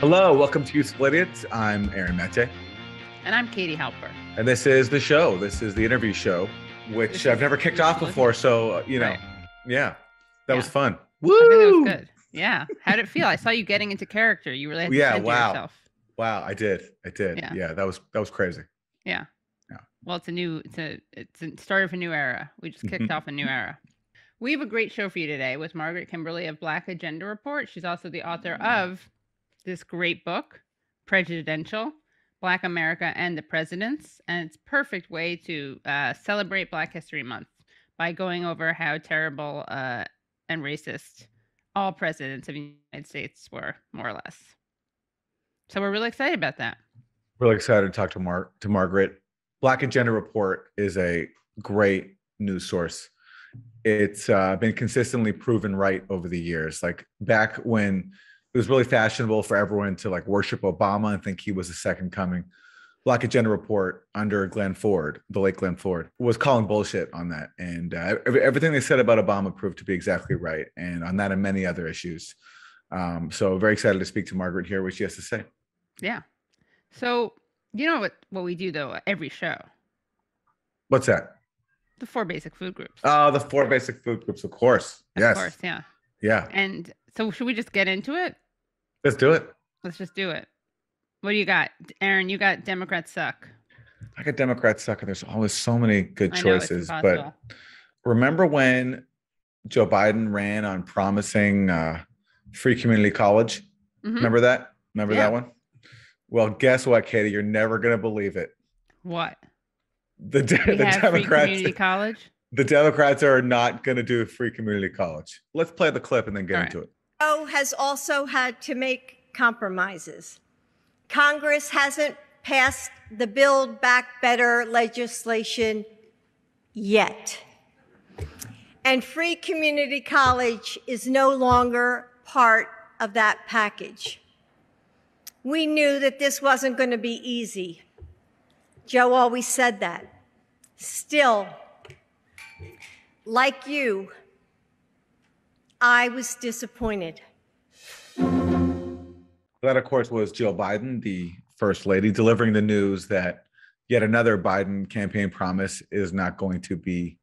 Hello, welcome to Split It. I'm Aaron Maté, And I'm Katie Halper. and this is the show. This is the interview show, which This I've never kicked off before. So, uh, you know, Right. yeah, that was Yeah. fun. I Woo! was good. Yeah. How did it feel? I saw you getting into character. You really had to Yeah, wow. yourself. Wow, I did. I did. Yeah. Yeah. that was that was crazy. Yeah. Yeah. Well, it's a new, it's a, it's a start of a new era. We just kicked Mhm. off a new era. We have a great show for you today with Margaret Kimberley of Black Agenda Report. She's also the author of this great book, Prejudential Black America and the Presidents. And it's perfect way to uh, celebrate Black History Month by going over how terrible uh, and racist all presidents of the United States were, more or less. So we're really excited about that. Really excited to talk to Mar to Margaret. Black Agenda Report is a great news source. It's uh, been consistently proven right over the years. Like back when it was really fashionable for everyone to like worship Obama and think he was the second coming. Black Agenda Report under Glen Ford, the late Glen Ford, was calling bullshit on that. And uh, everything they said about Obama proved to be exactly right. And on that and many other issues. Um, so very excited to speak to Margaret here, what she has to say. Yeah. So you know what what we do though every show What's that? the four basic food groups. Oh, the four basic food groups, of course. of yes. course, yeah. Yeah. And so should we just get into it? Let's do it. Let's just do it. What do you got, Aaron? You got Democrats suck. I got Democrats suck, and There's always so many good I know choices. But remember when Joe Biden ran on promising uh, free community college? Mhm. Remember that? Remember Yeah. that one? Well, guess what, Katie? You're never gonna believe it. What? The, de- the have free Democrats, community college. the Democrats are not gonna do free community college. Let's play the clip and then get All right. into it. Joe has also had to make compromises. Congress hasn't passed the Build Back Better legislation yet. And free community college is no longer part of that package. We knew that this wasn't going to be easy. Joe always said that. Still, like you, I was disappointed. That, of course, was Jill Biden, the first lady, delivering the news that yet another Biden campaign promise is not going to be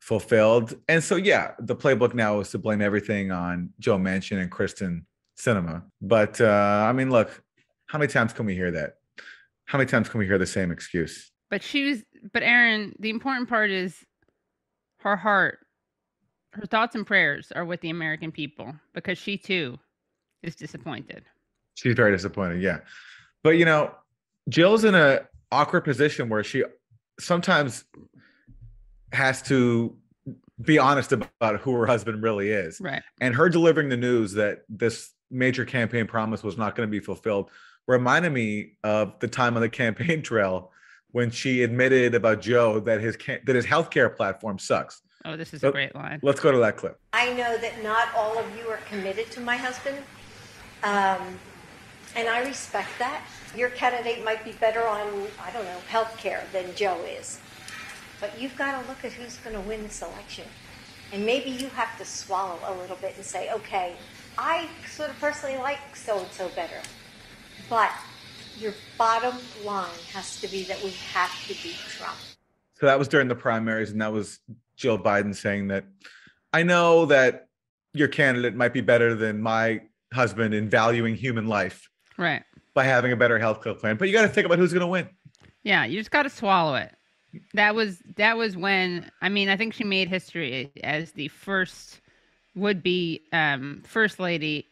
fulfilled. And so, yeah, the playbook now is to blame everything on Joe Manchin and Kyrsten Sinema. But uh, I mean, look, how many times can we hear that? How many times can we hear the same excuse? But she was. But Aaron, the important part is her heart. Her thoughts and prayers are with the American people because she too is disappointed. She's very disappointed. Yeah. But you know, Jill's in a awkward position where she sometimes has to be honest about who her husband really is. Right. And her delivering the news that this major campaign promise was not going to be fulfilled reminded me of the time on the campaign trail when she admitted about Joe that his that his healthcare platform sucks. Oh, this is So- a great line. Let's go to that clip. I know that not all of you are committed to my husband, um, and I respect that. Your candidate might be better on, I don't know, health care than Joe is. But you've got to look at who's going to win this election. And maybe you have to swallow a little bit and say, okay, I sort of personally like so and so better. But your bottom line has to be that we have to beat Trump. So that was during the primaries, and that was Jill Biden saying that I know that your candidate might be better than my husband in valuing human life Right. by having a better health care plan. But you got to think about who's going to win. Yeah, you just got to swallow it. That was that was when I mean I think she made history as the first would be um, first lady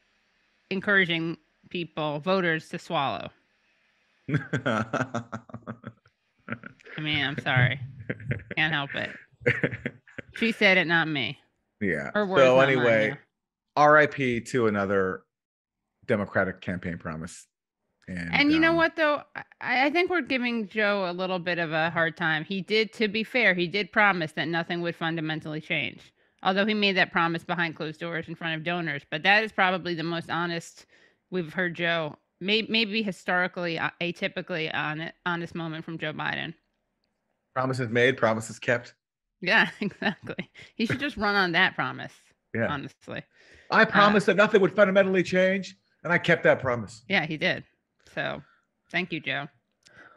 encouraging people voters to swallow. I mean I'm sorry, can't help it. She said it, not me. yeah. Her words, So anyway. RIP to another Democratic campaign promise. And, And you know um, what though, I, I think we're giving Joe a little bit of a hard time. He did, to be fair, he did promise that nothing would fundamentally change. Although he made that promise behind closed doors in front of donors, but that is probably the most honest we've heard Joe. Maybe, maybe historically, uh, atypically on honest moment from Joe Biden. Promises made, promises kept. Yeah, exactly. He should just run on that promise. Yeah. Honestly, I promised that nothing would fundamentally change. And I kept that promise. Yeah, he did. So thank you, Joe.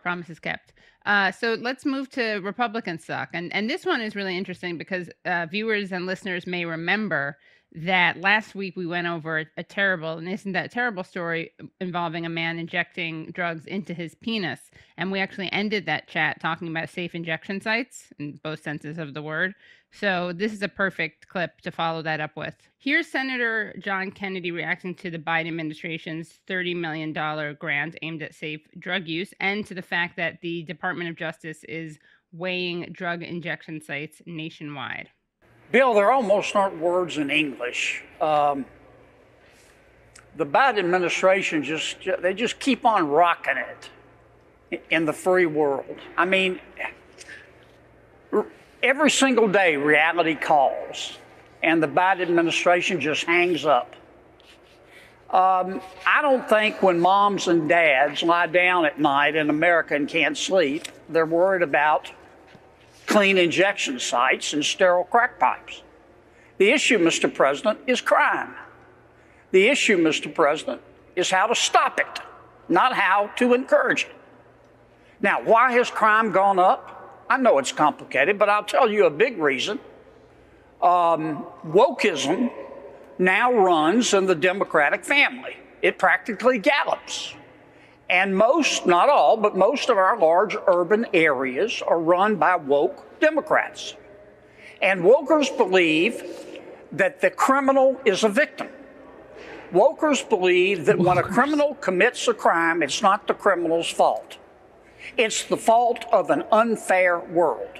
Promise is kept. Uh, so let's move to Republicans suck, and and this one is really interesting because uh, viewers and listeners may remember that last week we went over a, terrible and isn't that terrible story um, involving a man injecting drugs into his penis, and we actually ended that chat talking about safe injection sites in both senses of the word. So this is a perfect clip to follow that up with. Here's Senator John Kennedy reacting to the Biden administration's $30 million grant aimed at safe drug use and to the fact that the Department of Justice is weighing drug injection sites nationwide. Bill, there almost aren't words in English. Um, the Biden administration just, they just keep on rocking it in the free world. I mean, every single day reality calls, and the Biden administration just hangs up. Um, I don't think when moms and dads lie down at night in America and can't sleep, they're worried about clean injection sites and sterile crack pipes. The issue, Mr. President, is crime. The issue, Mr. President, is how to stop it, not how to encourage it. Now, why has crime gone up? I know it's complicated, but I'll tell you a big reason. Um, wokeism now runs in the Democratic family. It practically gallops. And most, not all, but most of our large urban areas are run by woke Democrats. And wokers believe that the criminal is a victim. Wokers believe that when a criminal commits a crime, it's not the criminal's fault. It's the fault of an unfair world.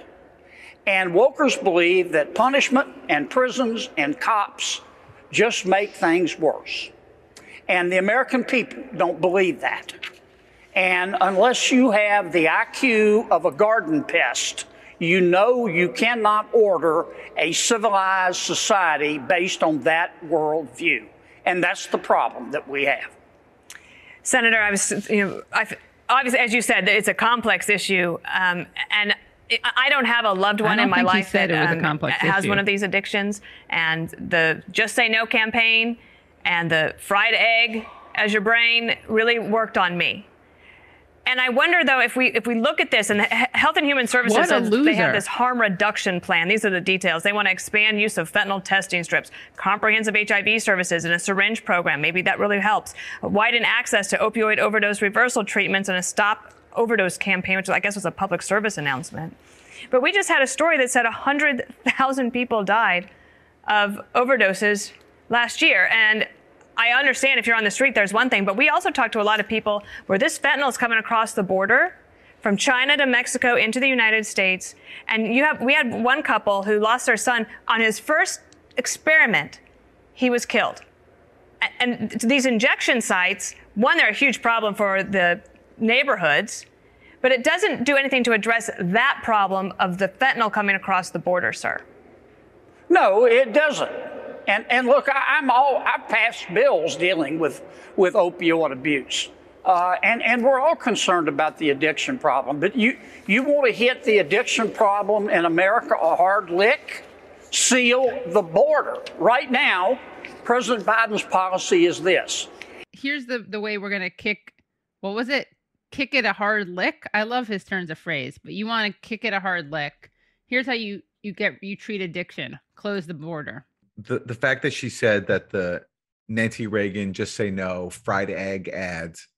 And wokers believe that punishment and prisons and cops just make things worse. And the American people don't believe that. And unless you have the IQ of a garden pest, you know you cannot order a civilized society based on that worldview. And that's the problem that we have. Senator, I was, you know, I, obviously, as you said, it's a complex issue, um, and I don't have a loved one in my life that um, has issue. one of these addictions. And the Just Say No campaign and the fried egg as your brain really worked on me. And I wonder though if we if we look at this and Health and Human Services says they have this harm reduction plan. These are the details. They want to expand use of fentanyl testing strips, comprehensive HIV services, and a syringe program. Maybe that really helps. Widen access to opioid overdose reversal treatments and a stop overdose campaign, which I guess was a public service announcement. But we just had a story that said 100,000 people died of overdoses last year. And I understand if you're on the street, there's one thing, but we also talked to a lot of people where this fentanyl is coming across the border from China to Mexico into the United States. And you have, we had one couple who lost their son on his first experiment. He was killed. And these injection sites, one, they're a huge problem for the neighborhoods, but it doesn't do anything to address that problem of the fentanyl coming across the border, sir. No, it doesn't. And, and look, I, am all, I've passed bills dealing with, with opioid abuse. Uh, and, and we're all concerned about the addiction problem. But you, you want to hit the addiction problem in America a hard lick? Seal the border. Right now, President Biden's policy is this. Here's the, the way we're going to kick, what was it? Kick it a hard lick. I love his turns of phrase, but you want to kick it a hard lick. Here's how you, you get, you treat addiction. Close the border the the fact that she said that the Nancy Reagan just say no fried egg ads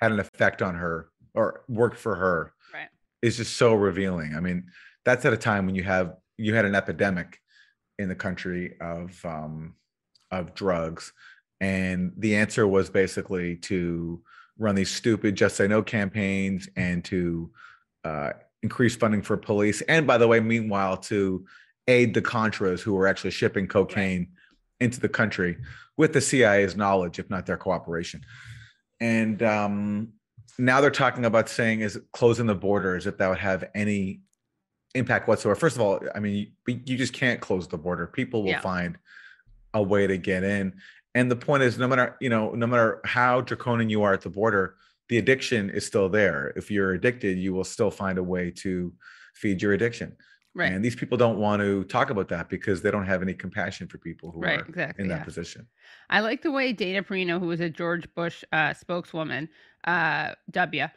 had an effect on her or worked for her right. is just so revealing. I mean, that's at a time when you have you had an epidemic in the country of um, of drugs, and the answer was basically to run these stupid just say no campaigns and to uh, increase funding for police. And by the way, meanwhile, to aid the Contras who were actually shipping cocaine into the country with the CIA's knowledge, if not their cooperation. And um, now they're talking about saying, is closing the borders if that would have any impact whatsoever? First of all, I mean, you, you just can't close the border. People will yeah. find a way to get in. And the point is, no matter you know, no matter how draconian you are at the border, the addiction is still there. If you're addicted, you will still find a way to feed your addiction. Right. And these people don't want to talk about that because they don't have any compassion for people who Right, are exactly, in that yeah. position. I like the way Dana Perino, who was a George Bush uh, spokeswoman, uh, W,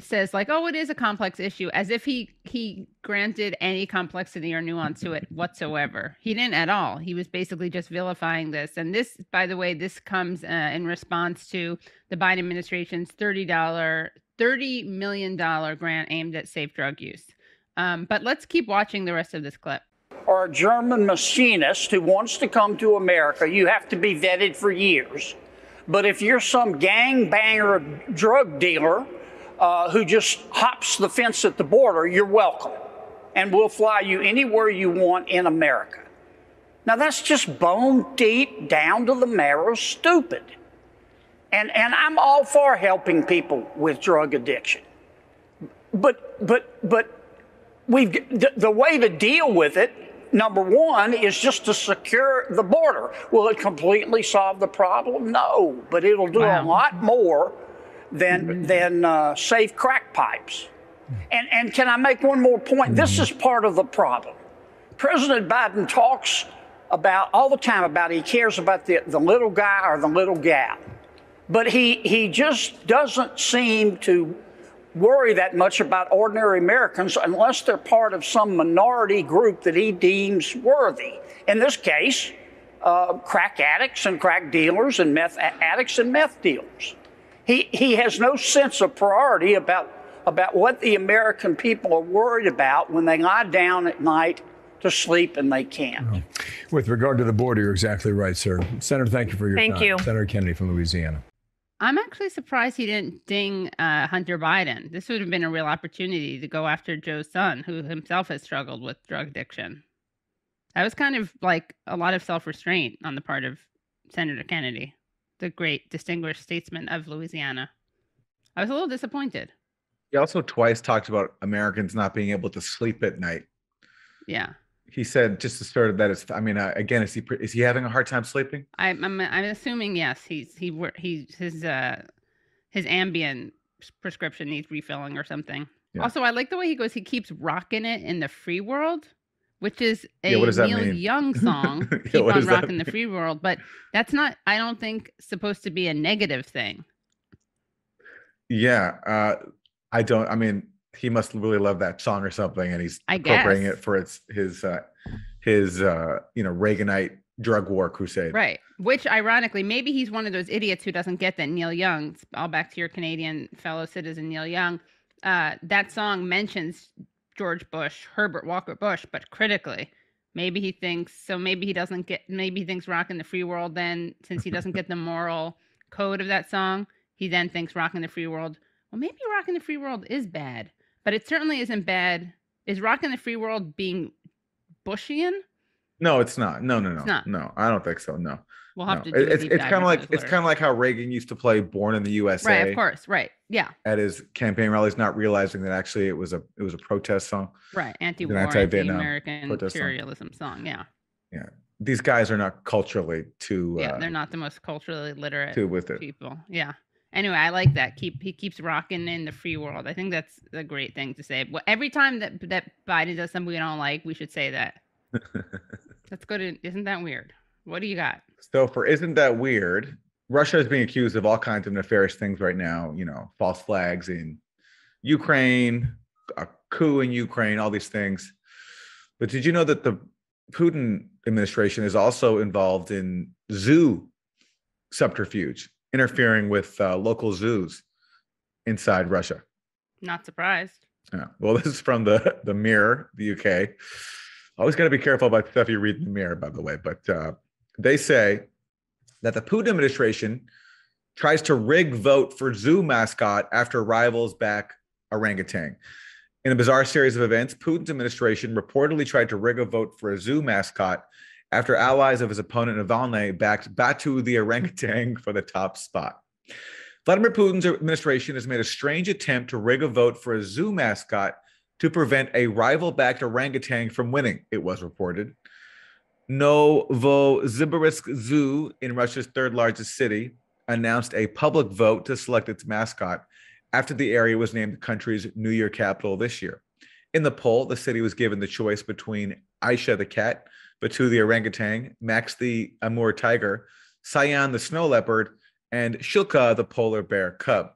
says like, "Oh, it is a complex issue," as if he he granted any complexity or nuance to it whatsoever. He didn't at all. He was basically just vilifying this. And this, by the way, this comes uh, in response to the Biden administration's thirty dollar, thirty million dollar grant aimed at safe drug use. Um, but let's keep watching the rest of this clip. or a German machinist who wants to come to America, you have to be vetted for years. But if you're some gangbanger drug dealer uh, who just hops the fence at the border, you're welcome. And we'll fly you anywhere you want in America. Now, that's just bone deep, down to the marrow, stupid. And, and I'm all for helping people with drug addiction. But, but, but we've the, the way to deal with it number one is just to secure the border. Will it completely solve the problem? No but it'll do Wow. a lot more than than uh, safe crack pipes. And and can i make one more point? This is part of the problem. President biden talks about all the time about he cares about the, the little guy or the little gal but he he just doesn't seem to worry that much about ordinary Americans unless they're part of some minority group that he deems worthy. In this case, uh, crack addicts and crack dealers and meth addicts and meth dealers. He, he has no sense of priority about, about what the American people are worried about when they lie down at night to sleep and they can't. With regard to the border, you're exactly right, sir. Senator, thank you for your Thank time. you. Senator Kennedy from Louisiana. I'm actually surprised he didn't ding uh, Hunter Biden. This would have been a real opportunity to go after Joe's son, who himself has struggled with drug addiction. That was kind of like a lot of self restraint on the part of Senator Kennedy, the great distinguished statesman of Louisiana. I was a little disappointed. He also twice talked about Americans not being able to sleep at night. Yeah. He said just to start that is, I mean, uh, again, is he is he having a hard time sleeping? I'm, I'm I'm assuming yes. He's he he's his uh his Ambien prescription needs refilling or something. Yeah. Also, I like the way he goes. He keeps rocking it in the free world, which is a Yeah, what does that Neil mean? Young song. Yeah, Keep on rocking the free world, but that's not. I don't think supposed to be a negative thing. Yeah, uh, I don't. I mean, he must really love that song or something, and he's I appropriating guess. it for its his uh, his uh, you know Reaganite drug war crusade. Right. Which, ironically, maybe he's one of those idiots who doesn't get that Neil Young, all back to your Canadian fellow citizen Neil Young, uh, that song mentions George Bush, Herbert Walker Bush, but critically. Maybe he thinks, so maybe he doesn't get, maybe he thinks rocking the free world then, since he doesn't get the moral code of that song, he then thinks rocking the free world, well, maybe rocking the free world is bad, but it certainly isn't bad. Is Rock in the free world being Bushian? No, it's not. No, no, no, not. no. I don't think so. No, We'll have no. to do It- it's it's kind of like it's kind of like how Reagan used to play "Born in the USA" Right, of course. Right. Yeah. at his campaign rallies, not realizing that actually it was a it was a protest song. Right. Anti-war, anti-American protest song. imperialism song. Yeah. Yeah. These guys are not culturally too Yeah. uh, They're not the most culturally literate too with it. people. Yeah. Anyway, I like that. Keep he keeps rocking in the free world. I think that's a great thing to say. Well, every time that that Biden does something we don't like, we should say that. That's good. Isn't that weird? What do you got? So for isn't that weird? Russia is being accused of all kinds of nefarious things right now. You know, false flags in Ukraine, a coup in Ukraine, all these things. But did you know that the Putin administration is also involved in zoo subterfuge, interfering with uh, local zoos inside Russia? Not surprised. Yeah. Well, this is from the the Mirror, the UK. Always got to be careful about stuff you read in the Mirror, by the way. But uh, they say that the Putin administration tries to rig vote for zoo mascot after rivals back orangutan. In a bizarre series of events, Putin's administration reportedly tried to rig a vote for a zoo mascot after allies of his opponent Navalny backed Batu the orangutan for the top spot. Vladimir Putin's administration has made a strange attempt to rig a vote for a zoo mascot to prevent a rival backed orangutan from winning, it was reported. Novosibirsk Zoo in Russia's third largest city announced a public vote to select its mascot after the area was named the country's New Year capital this year. In the poll, the city was given the choice between Aisha the cat, Batu the orangutan, Max the Amur tiger, Sayan the snow leopard, and Shilka the polar bear cub.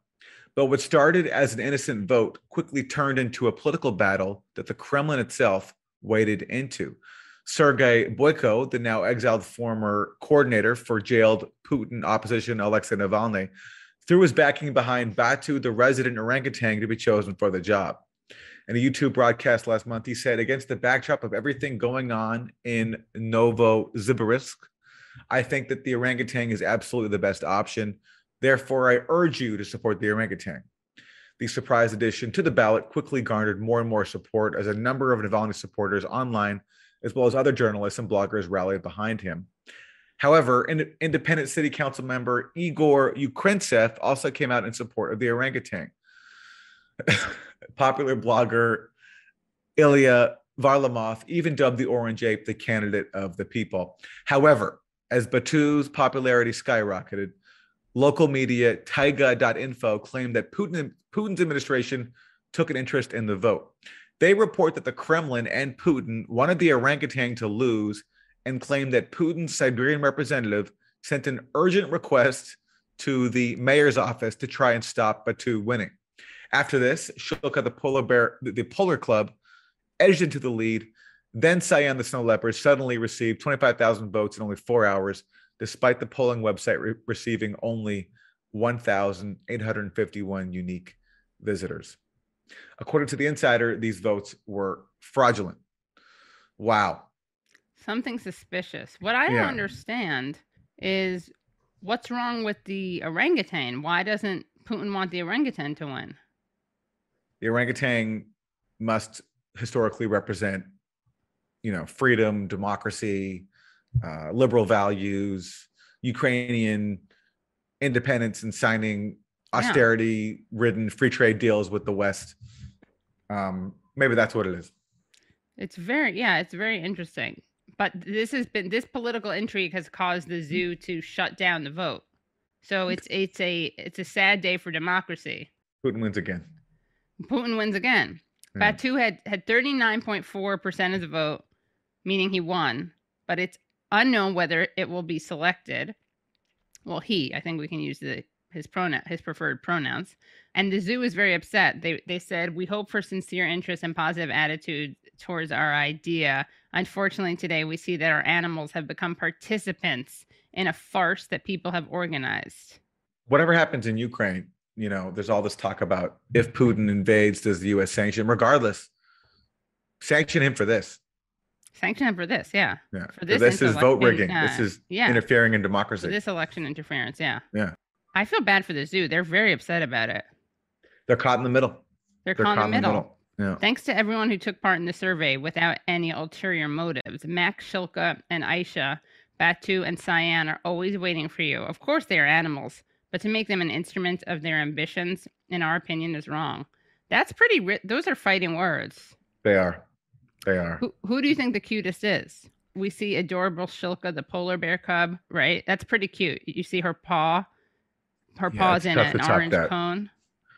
But what started as an innocent vote quickly turned into a political battle that the Kremlin itself waded into. Sergei Boyko, the now exiled former coordinator for jailed Putin opposition Alexei Navalny, threw his backing behind Batu, the resident orangutan, to be chosen for the job. In a YouTube broadcast last month, he said, against the backdrop of everything going on in Novo Novosibirsk, I think that the orangutan is absolutely the best option. Therefore, I urge you to support the orangutan. The surprise addition to the ballot quickly garnered more and more support as a number of Navalny supporters online, as well as other journalists and bloggers, rallied behind him. However, in, independent city council member Igor Ukrentsev also came out in support of the orangutan. Popular blogger Ilya Varlamov even dubbed the Orange Ape the candidate of the people. However, as Batu's popularity skyrocketed, local media Taiga.info claimed that Putin, Putin's administration took an interest in the vote. They report that the Kremlin and Putin wanted the orangutan to lose and claimed that Putin's Siberian representative sent an urgent request to the mayor's office to try and stop Batu winning. After this, Shilka, the polar bear, the polar club, edged into the lead. Then Sayan, the snow leopard, suddenly received 25,000 votes in only four hours, despite the polling website re- receiving only 1,851 unique visitors. According to the insider, these votes were fraudulent. Wow. Something suspicious. What I don't Yeah. understand is what's wrong with the orangutan? Why doesn't Putin want the orangutan to win? The orangutan must historically represent, you know, freedom, democracy, uh, liberal values, Ukrainian independence, and signing austerity-ridden free trade deals with the West. Um, maybe that's what it is. It's very yeah, it's very interesting. But this has been this political intrigue has caused the zoo to shut down the vote. So it's it's a it's a sad day for democracy. Putin wins again. Putin wins again. Batu had had 39.4% of the vote, meaning he won, but it's unknown whether it will be selected. Well, he, I think we can use the his pronoun his preferred pronouns. And the zoo is very upset. They they said, "We hope for sincere interest and positive attitude towards our idea. Unfortunately, today we see that our animals have become participants in a farce that people have organized." Whatever happens in Ukraine, you know, there's all this talk about if Putin invades, does the U.S. sanction? Regardless, sanction him for this. Sanction him for this, yeah. Yeah, For this this is vote rigging. This uh, is yeah. interfering in For democracy. this election interference, yeah. Yeah. I feel bad for the zoo. They're very upset about it. They're caught in the middle. They're, They're caught in the middle. Yeah. Thanks to everyone who took part in the survey without any ulterior motives. Max Shilka and Aisha, Batu and Sayan are always waiting for you. Of course, they are animals, but to make them an instrument of their ambitions, in our opinion, is wrong. That's pretty. Ri- those are fighting words. They are. They are. Who, who do you think the cutest is? We see adorable Shilka, the polar bear cub, right? That's pretty cute. You see her paw. Her Yeah, paw's in an orange that. cone.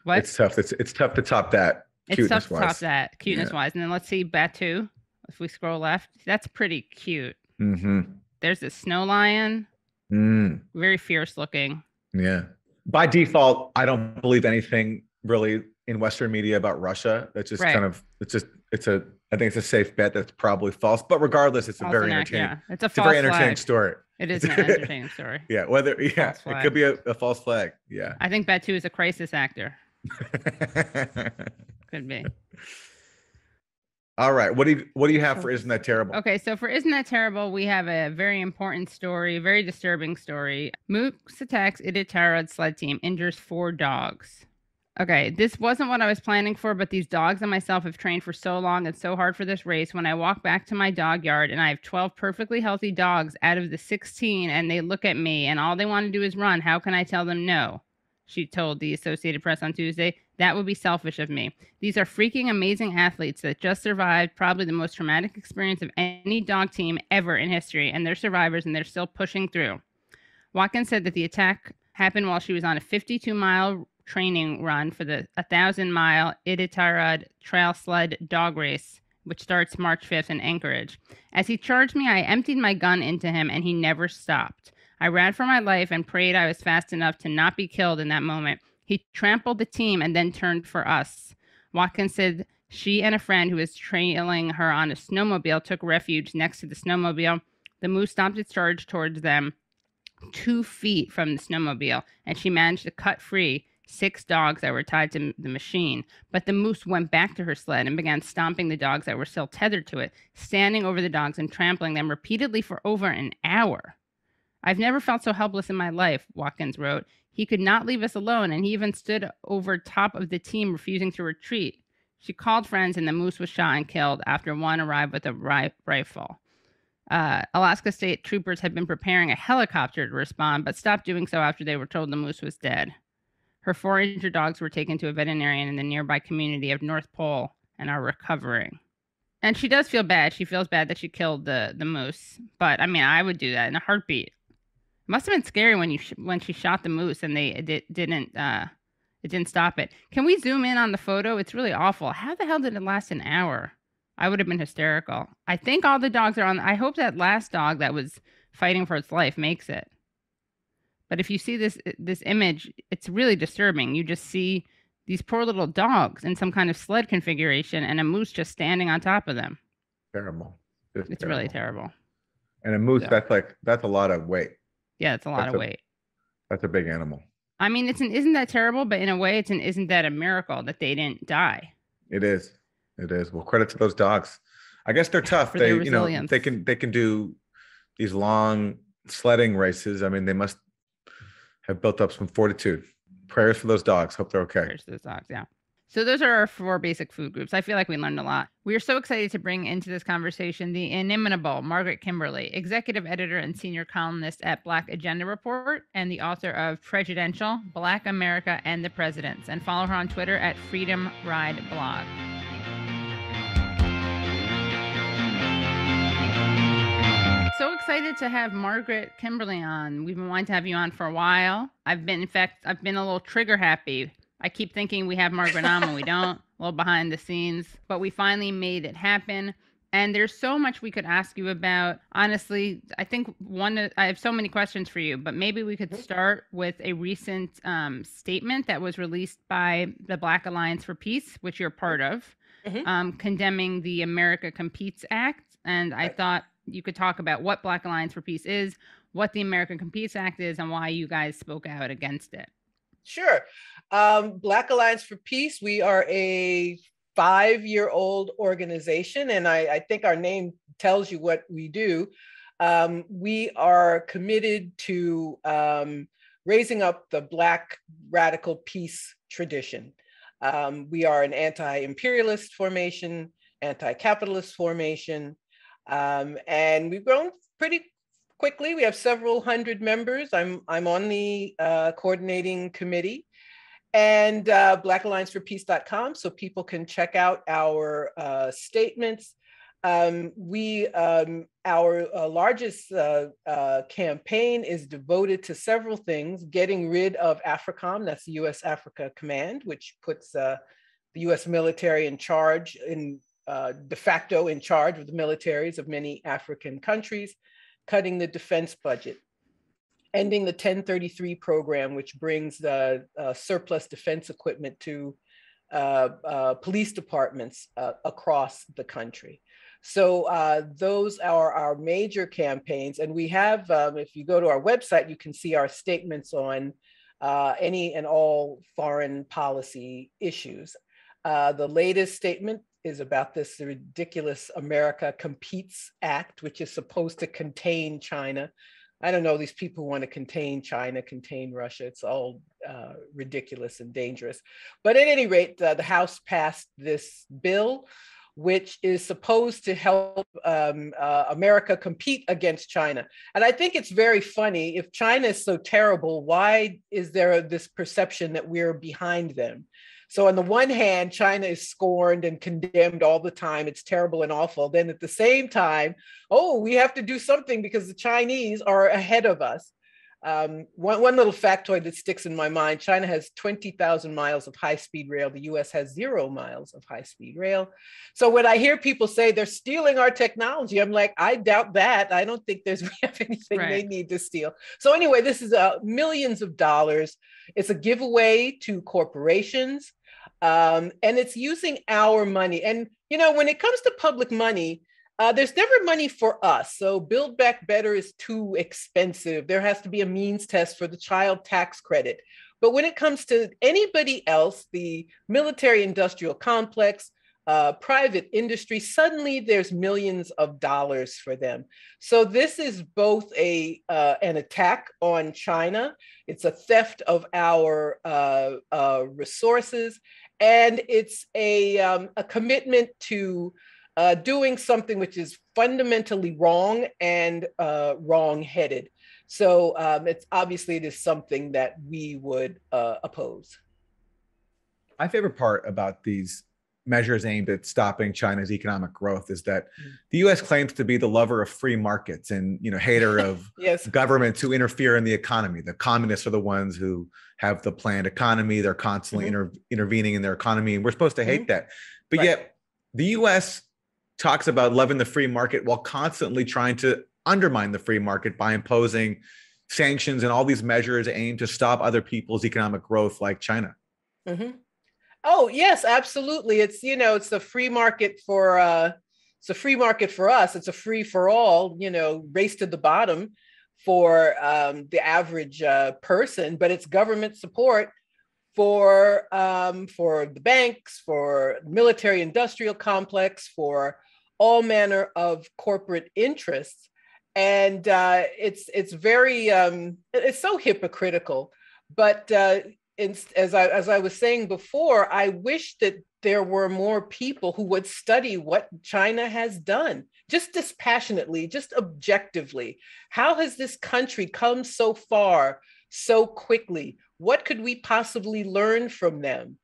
What? It's tough. It's it's tough to top that. It's tough to top that cuteness wise. And then let's see Batu. If we scroll left, that's pretty cute. Mm-hmm. There's a snow lion, Mm, very fierce looking. Yeah. By default, I don't believe anything really in Western media about Russia. That's just Right. kind of it's just it's a I think it's a safe bet that's probably false. But regardless, it's a very and entertaining. Yeah, it's a It's a very entertaining flag. story. It is an entertaining story. Yeah. Whether yeah, it could be a, a false flag. Yeah. I think Batu is a crisis actor. Could be. All right. What do you what do you have for isn't that terrible? Okay, so for Isn't That Terrible, we have a very important story, very disturbing story. Mooks attacks Iditarod sled team, injures four dogs. Okay, this wasn't what I was planning for, but these dogs and myself have trained for so long and so hard for this race. When I walk back to my dog yard and I have 12 perfectly healthy dogs out of the 16, and they look at me and all they want to do is run, how can I tell them no? She told the Associated Press on Tuesday. That would be selfish of me. These are freaking amazing athletes that just survived probably the most traumatic experience of any dog team ever in history, and they're survivors and they're still pushing through. Watkins said that the attack happened while she was on a 52 mile training run for the 1,000 mile Iditarod Trail Sled Dog Race, which starts March 5th in Anchorage. As he charged me, I emptied my gun into him and he never stopped. I ran for my life and prayed I was fast enough to not be killed in that moment. He trampled the team and then turned for us. Watkins said she and a friend who was trailing her on a snowmobile took refuge next to the snowmobile. The moose stopped its charge towards them two feet from the snowmobile, and she managed to cut free six dogs that were tied to the machine. But the moose went back to her sled and began stomping the dogs that were still tethered to it, standing over the dogs and trampling them repeatedly for over an hour. I've never felt so helpless in my life, Watkins wrote. He could not leave us alone, and he even stood over top of the team, refusing to retreat. She called friends, and the moose was shot and killed after one arrived with a ri- rifle. Uh, Alaska State troopers had been preparing a helicopter to respond, but stopped doing so after they were told the moose was dead. Her four injured dogs were taken to a veterinarian in the nearby community of North Pole and are recovering. And she does feel bad. She feels bad that she killed the the moose. But I mean, I would do that in a heartbeat. It must have been scary when you sh- when she shot the moose and they di- didn't uh, it didn't stop it. Can we zoom in on the photo? It's really awful. How the hell did it last an hour? I would have been hysterical. I think all the dogs are on. I hope that last dog that was fighting for its life makes it. But if you see this this image, it's really disturbing. You just see these poor little dogs in some kind of sled configuration and a moose just standing on top of them. Terrible. Just It's really terrible. And a moose, Yeah. that's like that's a lot of weight. Yeah, it's a lot That's of a- weight. That's a big animal. I mean, it's an isn't that terrible? But in a way, it's an isn't that a miracle that they didn't die? It is. It is. Well, credit to those dogs. I guess they're tough. For They, you know, they can they can do these long sledding races. I mean, they must have built up some fortitude. Prayers for those dogs. Hope they're okay. Prayers to those dogs, yeah. So those are our four basic food groups. I feel like we learned a lot. We are so excited to bring into this conversation the inimitable Margaret Kimberley, executive editor and senior columnist at Black Agenda Report, and the author of Prejudential, Black America and the Presidents. And follow her on Twitter at Freedom Ride Blog. So excited to have Margaret Kimberley on. We've been wanting to have you on for a while. I've been, in fact, I've been a little trigger happy. I keep thinking we have Margaret on when we don't, a little behind the scenes, but we finally made it happen. And there's so much we could ask you about. Honestly, I think one, I have so many questions for you, but maybe we could start with a recent um, statement that was released by the Black Alliance for Peace, which you're part of, Mhm. um, condemning the America Competes Act. And I thought you could talk about what Black Alliance for Peace is, what the America Competes Act is, and why you guys spoke out against it. Sure. Um, Black Alliance for Peace, we are a five year old organization, and I, I think our name tells you what we do. Um, we are committed to um, raising up the Black radical peace tradition. Um, we are an anti imperialist formation, anti capitalist formation, um, and we've grown pretty quickly. We have several hundred members. I'm I'm on the uh, coordinating committee and uh, blackallianceforpeace.com so people can check out our uh, statements. Um, we um, our uh, largest uh, uh, campaign is devoted to several things: getting rid of AFRICOM, that's the U.S. Africa Command, which puts uh, the U.S. military in charge, in de facto in charge of the militaries of many African countries, cutting the defense budget ending the 1033 program, which brings the uh, surplus defense equipment to uh, uh, police departments uh, across the country. So uh, those are our major campaigns. And we have, um, if you go to our website, you can see our statements on uh, any and all foreign policy issues. The latest statement is about this ridiculous America Competes Act, which is supposed to contain China. I don't know, these people want to contain China, contain Russia. It's all uh, ridiculous and dangerous. But at any rate, uh, the House passed this bill, which is supposed to help um, uh, America compete against China. And I think it's very funny. If China is so terrible, why is there this perception that we're behind them? So, on the one hand, China is scorned and condemned all the time. It's terrible and awful. Then, at the same time, oh, we have to do something because the Chinese are ahead of us. Um, one, one little factoid that sticks in my mind China has 20,000 miles of high speed rail. The US has zero miles of high speed rail. So when I hear people say they're stealing our technology, I'm like, I doubt that. I don't think there's we have anything right. they need to steal. So anyway, this is uh, millions of dollars. It's a giveaway to corporations. Um, and it's using our money. And, you know, when it comes to public money, uh, there's never money for us. So Build Back Better is too expensive. There has to be a means test for the child tax credit. But when it comes to anybody else, the military industrial complex, uh, private industry, suddenly there's millions of dollars for them. So this is both a uh, an attack on China. It's a theft of our uh, uh resources, and it's a um, a commitment to uh, doing something which is fundamentally wrong and uh, wrong-headed. So um, it's obviously it is something that we would oppose. My favorite part about these measures aimed at stopping China's economic growth is that mm. the U.S. claims to be the lover of free markets and you know hater of yes. governments who interfere in the economy. The communists are the ones who have the planned economy. They're constantly mm-hmm. inter- intervening in their economy, and we're supposed to hate mm-hmm. that. But right. yet, the U.S talks about loving the free market while constantly trying to undermine the free market by imposing sanctions and all these measures aimed to stop other people's economic growth like China. Mm-hmm. Oh yes, absolutely. It's you know it's the free market for uh, it's a free market for us. It's a free for all. You know, race to the bottom for um, the average uh, person, but it's government support for um, for the banks, for military industrial complex, for all manner of corporate interests and uh, it's it's very um, it's so hypocritical but uh, as I as I was saying before, I wish that there were more people who would study what China has done, just dispassionately, just objectively. How has this country come so far so quickly? What could we possibly learn from them?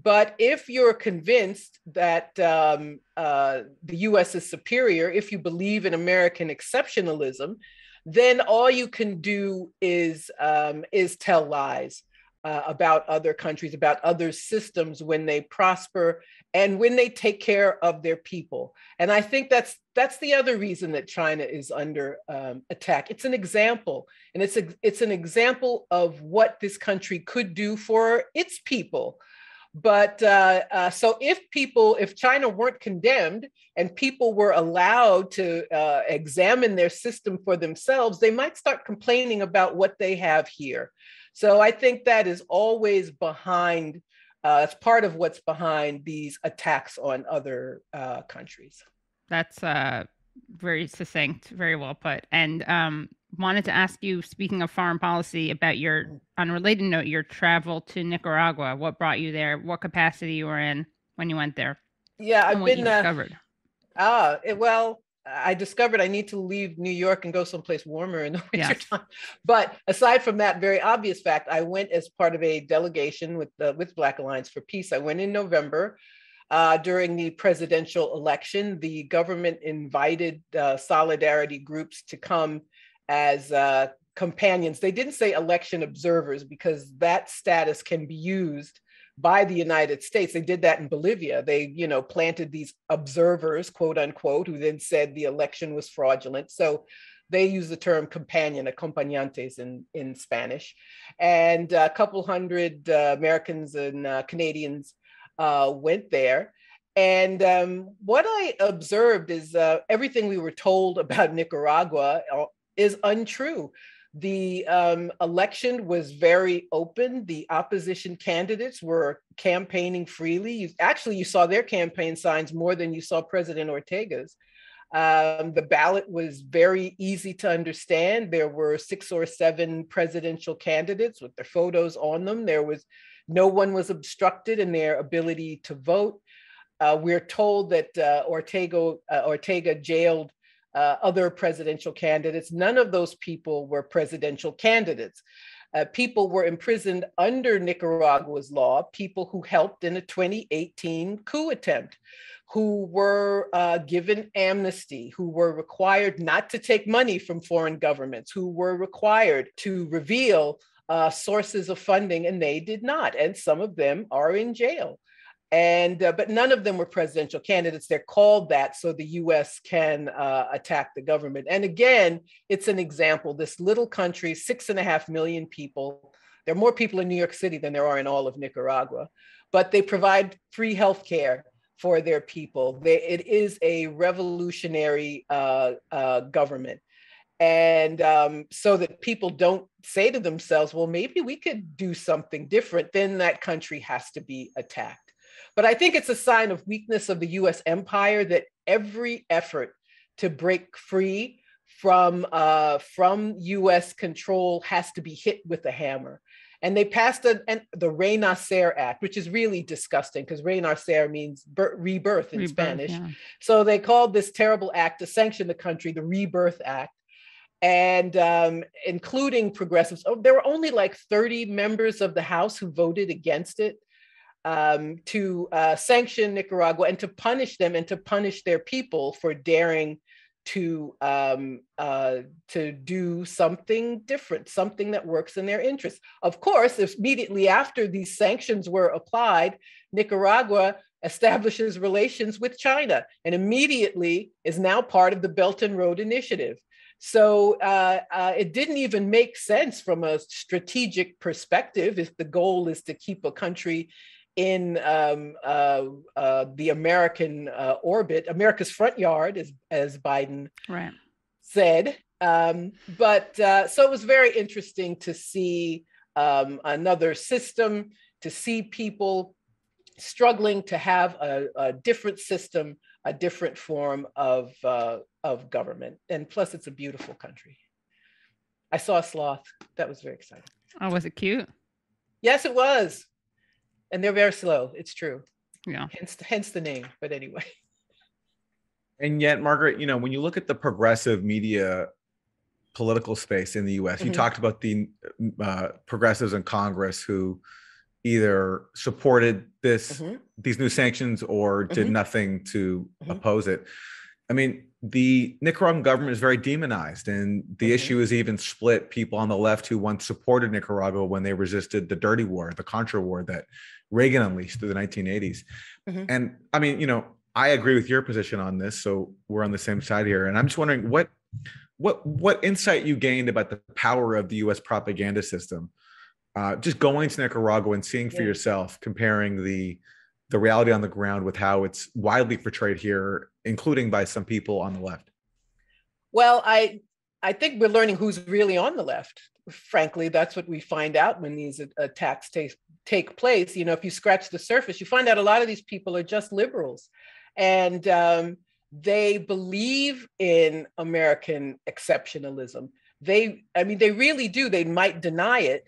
But if you're convinced that um, uh, the US is superior, if you believe in American exceptionalism, then all you can do is, um, is tell lies. Uh, about other countries, about other systems when they prosper and when they take care of their people. And I think that's that's the other reason that China is under um, attack. It's an example, and it's a, it's an example of what this country could do for its people. But uh, uh, so if people, if China weren't condemned and people were allowed to uh, examine their system for themselves, they might start complaining about what they have here. So I think that is always behind, uh, it's part of what's behind these attacks on other uh, countries. That's uh, very succinct, very well put. And um, wanted to ask you, speaking of foreign policy, about your unrelated note, your travel to Nicaragua. What brought you there? What capacity you were in when you went there? Yeah, I've been uh, discovered. Ah, it, well, I discovered I need to leave New York and go someplace warmer in the winter yes. time. But aside from that very obvious fact, I went as part of a delegation with the with Black Alliance for Peace. I went in November. Uh, during the presidential election, the government invited uh, solidarity groups to come as uh, companions. They didn't say election observers because that status can be used by the United States. They did that in Bolivia. They, you know, planted these observers, quote unquote, who then said the election was fraudulent. So they use the term companion, acompañantes in, in Spanish. And a couple hundred uh, Americans and uh, Canadians uh, went there. And um, what I observed is uh, everything we were told about Nicaragua uh, is untrue. The um, election was very open. The opposition candidates were campaigning freely. You, actually, you saw their campaign signs more than you saw President Ortega's. Um, the ballot was very easy to understand. There were six or seven presidential candidates with their photos on them. There was no one was obstructed in their ability to vote. Uh, we're told that uh, Ortega, uh, Ortega jailed uh, other presidential candidates. None of those people were presidential candidates. Uh, people were imprisoned under Nicaragua's law, people who helped in a 2018 coup attempt, who were uh, given amnesty, who were required not to take money from foreign governments, who were required to reveal uh, sources of funding, and they did not. And some of them are in jail. And uh, but none of them were presidential candidates. They're called that so the U.S. can uh, attack the government. And again, it's an example. This little country, six and a half million people. There are more people in New York City than there are in all of Nicaragua, but they provide free health care for their people. They, it is a revolutionary uh, uh, government. And um, so that people don't say to themselves, well, maybe we could do something different, then that country has to be attacked. But I think it's a sign of weakness of the US empire that every effort to break free from, uh, from US control has to be hit with a hammer. And they passed a, an, the Renacer Act, which is really disgusting because Renacer means bir- rebirth in Rebirth, Spanish. yeah. So they called this terrible act to sanction the country the Rebirth Act. And um, including progressives, oh, there were only like 30 members of the House who voted against it um, to uh, sanction Nicaragua and to punish them and to punish their people for daring to um, uh, to do something different, something that works in their interest. Of course, immediately after these sanctions were applied, Nicaragua establishes relations with China and immediately is now part of the Belt and Road Initiative. So uh, uh, it didn't even make sense from a strategic perspective if the goal is to keep a country in um, uh, uh, the American uh, orbit, America's front yard, as, as Biden Right. said. Um, but uh, so it was very interesting to see um, another system, to see people struggling to have a, a different system, a different form of, uh, of government. And plus, it's a beautiful country. I saw a sloth. That was very exciting. Oh, was it cute? Yes, it was. And they're very slow. It's true. Yeah. Hence, hence the name. But anyway. And yet, Margaret, you know, when you look at the progressive media political space in the US, you Mhm. talked about the uh, progressives in Congress who either supported this Mhm. these new sanctions or did Mhm. nothing to Mhm. oppose it. I mean, the Nicaraguan government is very demonized, and the Mhm. issue is even split people on the left who once supported Nicaragua when they resisted the dirty war, the Contra war that Reagan unleashed through the 1980s. Mhm. And I mean, you know, I agree with your position on this, so we're on the same side here. And I'm just wondering what what what insight you gained about the power of the U.S. propaganda system, uh, just going to Nicaragua and seeing for Yeah. yourself, comparing the the reality on the ground with how it's widely portrayed here, including by some people on the left. Well, I I think we're learning who's really on the left. Frankly, that's what we find out when these attacks take take place. You know, if you scratch the surface, you find out a lot of these people are just liberals, and um, they believe in American exceptionalism. They, I mean, they really do. They might deny it,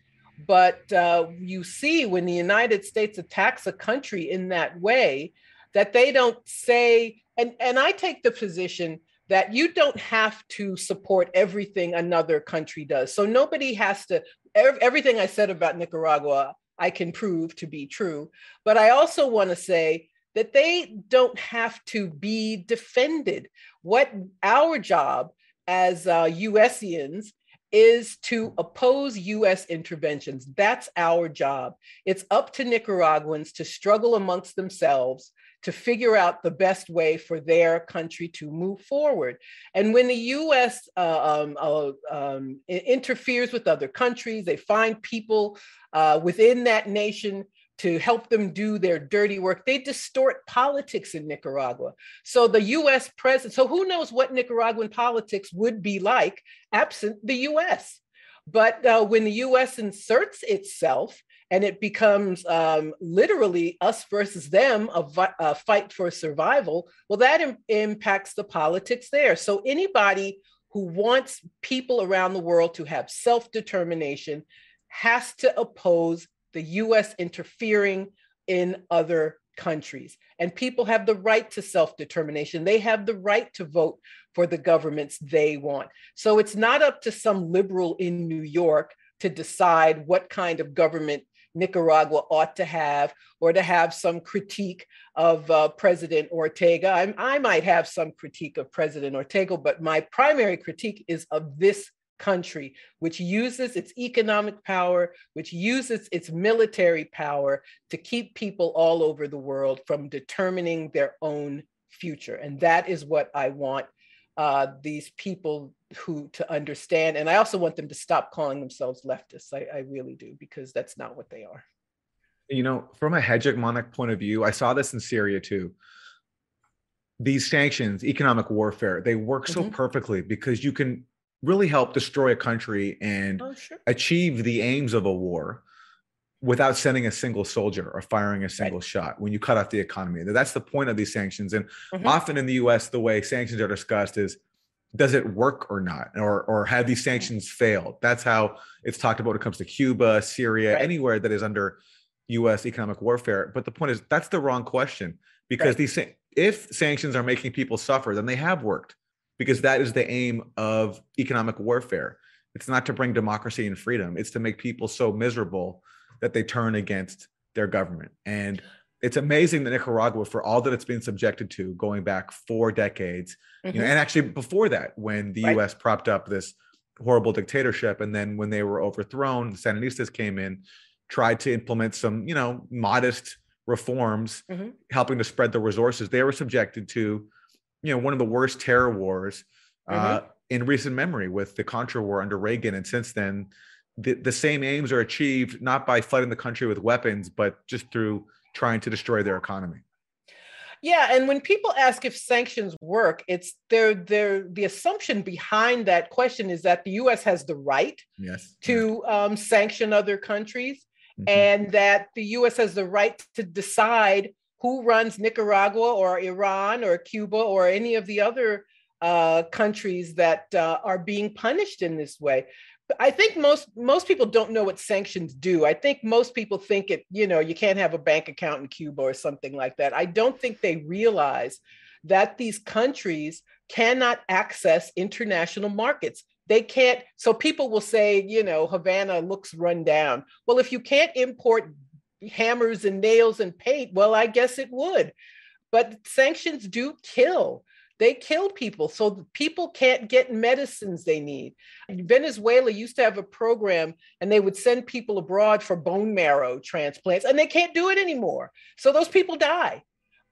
but uh, you see when the United States attacks a country in that way, that they don't say. And and I take the position that you don't have to support everything another country does. So nobody has to, everything I said about Nicaragua, I can prove to be true. But I also want to say that they don't have to be defended. What our job as uh, USians is to oppose US interventions. That's our job. It's up to Nicaraguans to struggle amongst themselves to figure out the best way for their country to move forward. And when the US uh, um, uh, um, interferes with other countries, they find people uh, within that nation to help them do their dirty work. They distort politics in Nicaragua. So the US president, so who knows what Nicaraguan politics would be like absent the US? But uh, when the US inserts itself and it becomes um, literally us versus them, a, vi- a fight for survival, well, that im- impacts the politics there. So anybody who wants people around the world to have self determination has to oppose the US interfering in other countries. And people have the right to self determination. They have the right to vote for the governments they want. So it's not up to some liberal in New York to decide what kind of government Nicaragua ought to have, or to have some critique of uh, President Ortega. I, I might have some critique of President Ortega, but my primary critique is of this country, which uses its economic power, which uses its military power to keep people all over the world from determining their own future. And that is what I want uh, these people who to understand. And I also want them to stop calling themselves leftists. I, I really do, because that's not what they are. You know, from a hegemonic point of view, I saw this in Syria too. These sanctions, economic warfare, they work so mm-hmm. perfectly because you can really help destroy a country and oh, sure. achieve the aims of a war without sending a single soldier or firing a single right. shot when you cut off the economy. That's the point of these sanctions. And mm-hmm. often in the US, the way sanctions are discussed is does it work or not? Or, or have these sanctions failed? That's how it's talked about when it comes to Cuba, Syria, right. anywhere that is under US economic warfare. But the point is, that's the wrong question because right. these, if sanctions are making people suffer, then they have worked because that is the aim of economic warfare. It's not to bring democracy and freedom, it's to make people so miserable that they turn against their government. And it's amazing that Nicaragua, for all that it's been subjected to, going back four decades, mm-hmm. you know, mm-hmm. and actually before that, when the right. U.S. propped up this horrible dictatorship, and then when they were overthrown, the Sandinistas came in, tried to implement some, you know, modest reforms, mm-hmm. helping to spread the resources. They were subjected to, you know, one of the worst terror wars uh, mm-hmm. in recent memory with the Contra War under Reagan, and since then, the, the same aims are achieved not by flooding the country with weapons, but just through trying to destroy their economy. Yeah, and when people ask if sanctions work, it's their their the assumption behind that question is that the U.S. has the right yes. to um, sanction other countries, mm-hmm. and that the U.S. has the right to decide who runs Nicaragua or Iran or Cuba or any of the other uh, countries that uh, are being punished in this way. I think most most people don't know what sanctions do. I think most people think it, you know, you can't have a bank account in Cuba or something like that. I don't think they realize that these countries cannot access international markets. They can't. So people will say, you know, Havana looks run down. Well, if you can't import hammers and nails and paint, well, I guess it would. But sanctions do kill. They killed people, so people can't get medicines they need. Venezuela used to have a program, and they would send people abroad for bone marrow transplants, and they can't do it anymore. So those people die.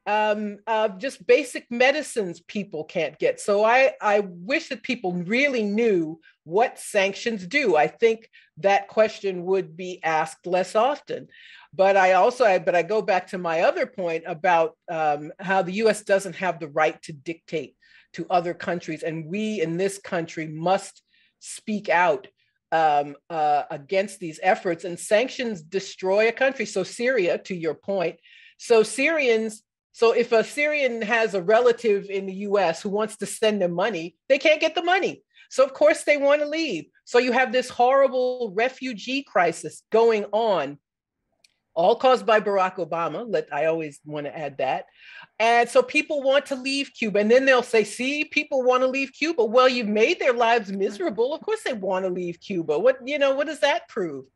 Um, uh, just basic medicines people can't get. So I, I wish that people really knew what sanctions do. I think that question would be asked less often. But I also, but I go back to my other point about um, how the U.S. doesn't have the right to dictate to other countries, and we in this country must speak out um, uh, against these efforts. And sanctions destroy a country. So Syria, to your point, so Syrians. So if a Syrian has a relative in the U.S. who wants to send them money, they can't get the money. So of course they want to leave. So you have this horrible refugee crisis going on all caused by Barack Obama. Let I always want to add that. And so people want to leave Cuba, and then they'll say, "See, people want to leave Cuba." Well, you've made their lives miserable. Of course, they want to leave Cuba. What you know? What does that prove?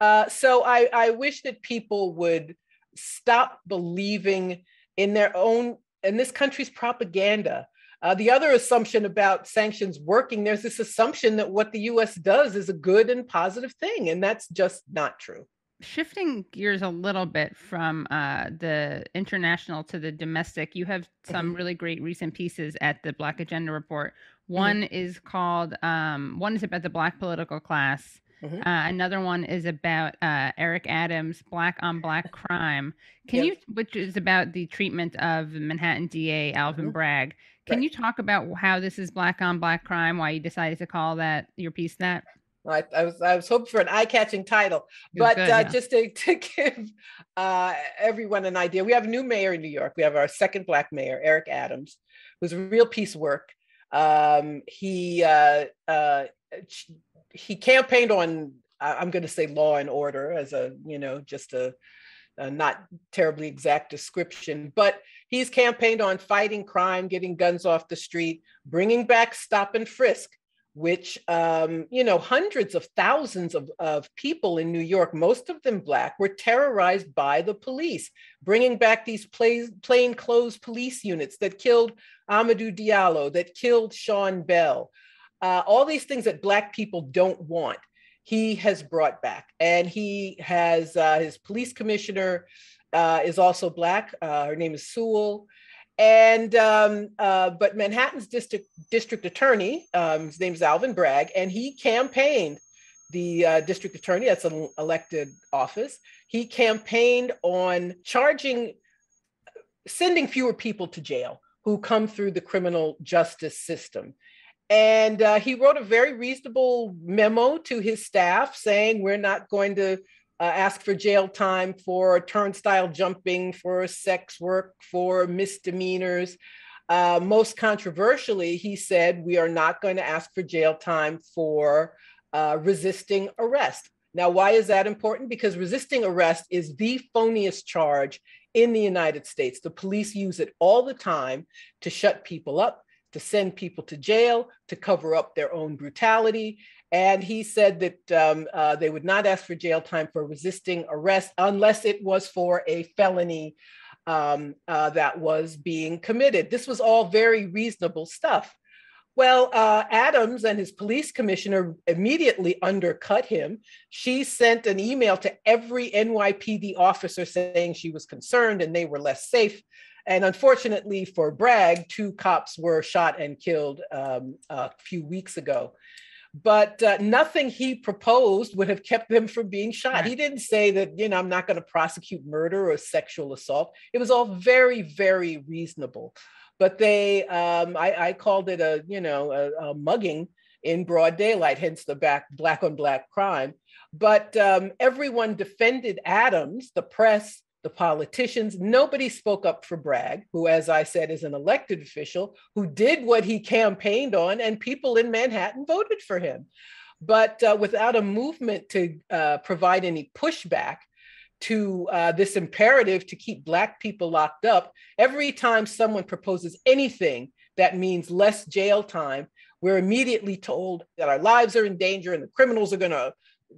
Uh, so I, I wish that people would stop believing in their own in this country's propaganda. Uh, the other assumption about sanctions working, there's this assumption that what the US does is a good and positive thing, and that's just not true shifting gears a little bit from uh, the international to the domestic, you have some mm-hmm. really great recent pieces at the Black Agenda Report. Mm-hmm. One mm-hmm. is called um, one is about the Black political class. Mm-hmm. Uh, another one is about uh, Eric Adams' Black on Black crime. Can yep. you, which is about the treatment of Manhattan DA Alvin mm-hmm. Bragg. Can right. you talk about how this is Black on Black crime? Why you decided to call that your piece that? I, I, was I was hoping for an eye-catching title, but good, uh, yeah. just to, to give uh, everyone an idea, we have a new mayor in New York. We have our second black mayor, Eric Adams, who's a real piece work. Um, he uh, uh he campaigned on I'm going to say law and order as a you know just a, a not terribly exact description, but he's campaigned on fighting crime, getting guns off the street, bringing back stop and frisk which, um, you know, hundreds of thousands of, of people in New York, most of them Black, were terrorized by the police, bringing back these plain, plainclothes police units that killed Amadou Diallo, that killed Sean Bell, uh, all these things that Black people don't want. He has brought back, and he has uh, his police commissioner uh, is also Black. Uh, her name is Sewell and um, uh, but Manhattan's district district attorney, um, his is Alvin Bragg, and he campaigned the uh, district attorney. That's an elected office. He campaigned on charging, sending fewer people to jail who come through the criminal justice system. And uh, he wrote a very reasonable memo to his staff saying, We're not going to uh, ask for jail time for turnstile jumping, for sex work, for misdemeanors. Uh, most controversially, he said, we are not going to ask for jail time for uh, resisting arrest. Now, why is that important? Because resisting arrest is the phoniest charge in the United States. The police use it all the time to shut people up, to send people to jail, to cover up their own brutality. And he said that um, uh, they would not ask for jail time for resisting arrest unless it was for a felony um, uh, that was being committed. This was all very reasonable stuff. Well, uh, Adams and his police commissioner immediately undercut him. She sent an email to every NYPD officer saying she was concerned and they were less safe. And unfortunately for Bragg, two cops were shot and killed um, a few weeks ago but uh, nothing he proposed would have kept them from being shot. Right. He didn't say that, you know, I'm not going to prosecute murder or sexual assault. It was all very, very reasonable. But they, um, I, I, called it a, you know, a, a, mugging in broad daylight, hence the back, black on black crime. But um, everyone defended Adams, the press, the politicians. Nobody spoke up for Bragg, who, as I said, is an elected official who did what he campaigned on, and people in Manhattan voted for him. But uh, without a movement to uh, provide any pushback to uh, this imperative to keep Black people locked up, every time someone proposes anything that means less jail time, we're immediately told that our lives are in danger and the criminals are going to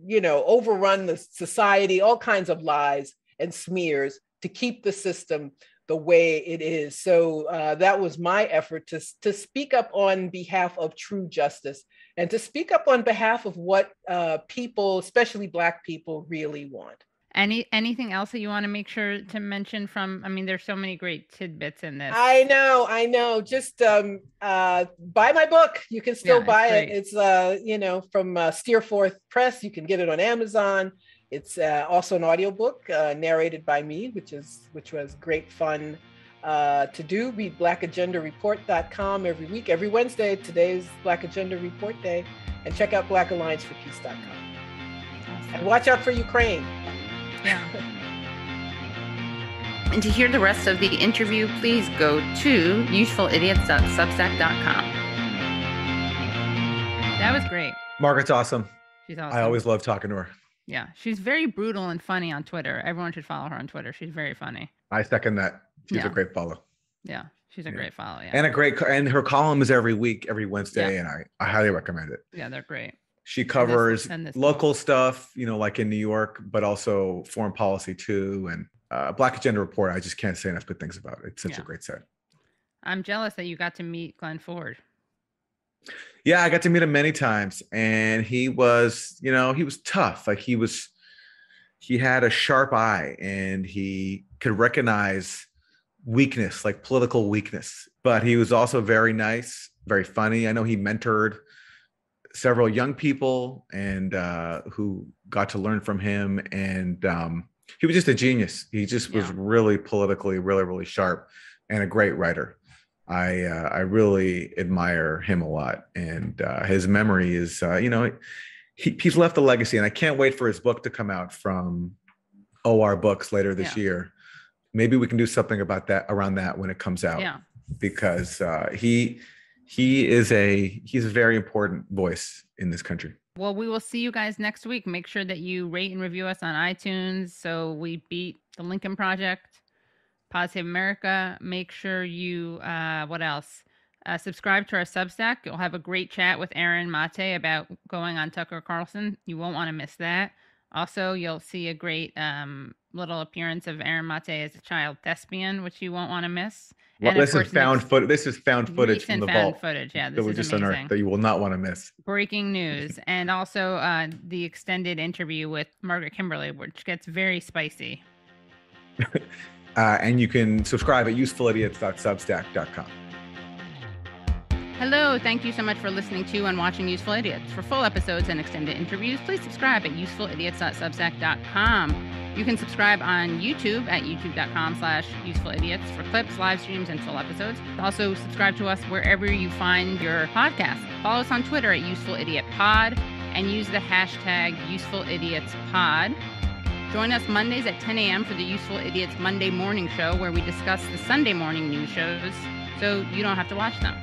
you know overrun the society all kinds of lies and smears to keep the system the way it is. So uh, that was my effort to, to speak up on behalf of true justice and to speak up on behalf of what uh, people, especially Black people, really want. Any anything else that you want to make sure to mention from? I mean, there's so many great tidbits in this. I know, I know. Just um, uh, buy my book. You can still yeah, buy it. It's uh, you know from uh, Steerforth Press. You can get it on Amazon. It's uh, also an audiobook uh, narrated by me, which is which was great fun uh, to do. Read blackagendareport.com every week, every Wednesday. Today's Black Agenda Report Day. And check out blackallianceforpeace.com. Awesome. And watch out for Ukraine. Yeah. and to hear the rest of the interview, please go to usefulidiots.substack.com. That was great. Margaret's awesome. She's awesome. I always love talking to her. Yeah, she's very brutal and funny on Twitter. Everyone should follow her on Twitter. She's very funny. I second that. She's yeah. a great follow. Yeah, she's a yeah. great follow. Yeah, and a great and her column is every week, every Wednesday, yeah. and I I highly recommend it. Yeah, they're great. She covers and this, and this local stuff, you know, like in New York, but also foreign policy too, and uh, Black Agenda Report. I just can't say enough good things about it. It's such a great set. I'm jealous that you got to meet Glen Ford. Yeah, I got to meet him many times, and he was, you know, he was tough. Like he was, he had a sharp eye, and he could recognize weakness, like political weakness. But he was also very nice, very funny. I know he mentored several young people, and uh, who got to learn from him, and um, he was just a genius. He just was really politically, really, really sharp, and a great writer. I uh, I really admire him a lot, and uh, his memory is uh, you know he, he's left a legacy, and I can't wait for his book to come out from OR Books later this yeah. year. Maybe we can do something about that around that when it comes out. Yeah, because uh, he he is a he's a very important voice in this country. Well, we will see you guys next week. Make sure that you rate and review us on iTunes so we beat the Lincoln Project. Pod Save America. Make sure you, uh, what else? Uh, subscribe to our Substack. You'll have a great chat with Aaron Maté about going on Tucker Carlson. You won't want to miss that. Also, you'll see a great um, little appearance of Aaron Maté as a child thespian, which you won't want to miss. Well, And this is found next- foot. This is found footage from the found vault footage. Yeah, that this we is just amazing. unearthed that you will not want to miss. Breaking news, and also uh, the extended interview with Margaret Kimberley, which gets very spicy. Uh, and you can subscribe at usefulidiots.substack.com. Hello, thank you so much for listening to and watching Useful Idiots. For full episodes and extended interviews, please subscribe at usefulidiots.substack.com. You can subscribe on YouTube at youtube.com slash usefulidiots for clips, live streams, and full episodes. Also, subscribe to us wherever you find your podcast. Follow us on Twitter at usefulIdiotPod and use the hashtag usefulidiots.pod. Join us Mondays at 10 a.m. for the Useful Idiots Monday Morning Show, where we discuss the Sunday morning news shows so you don't have to watch them.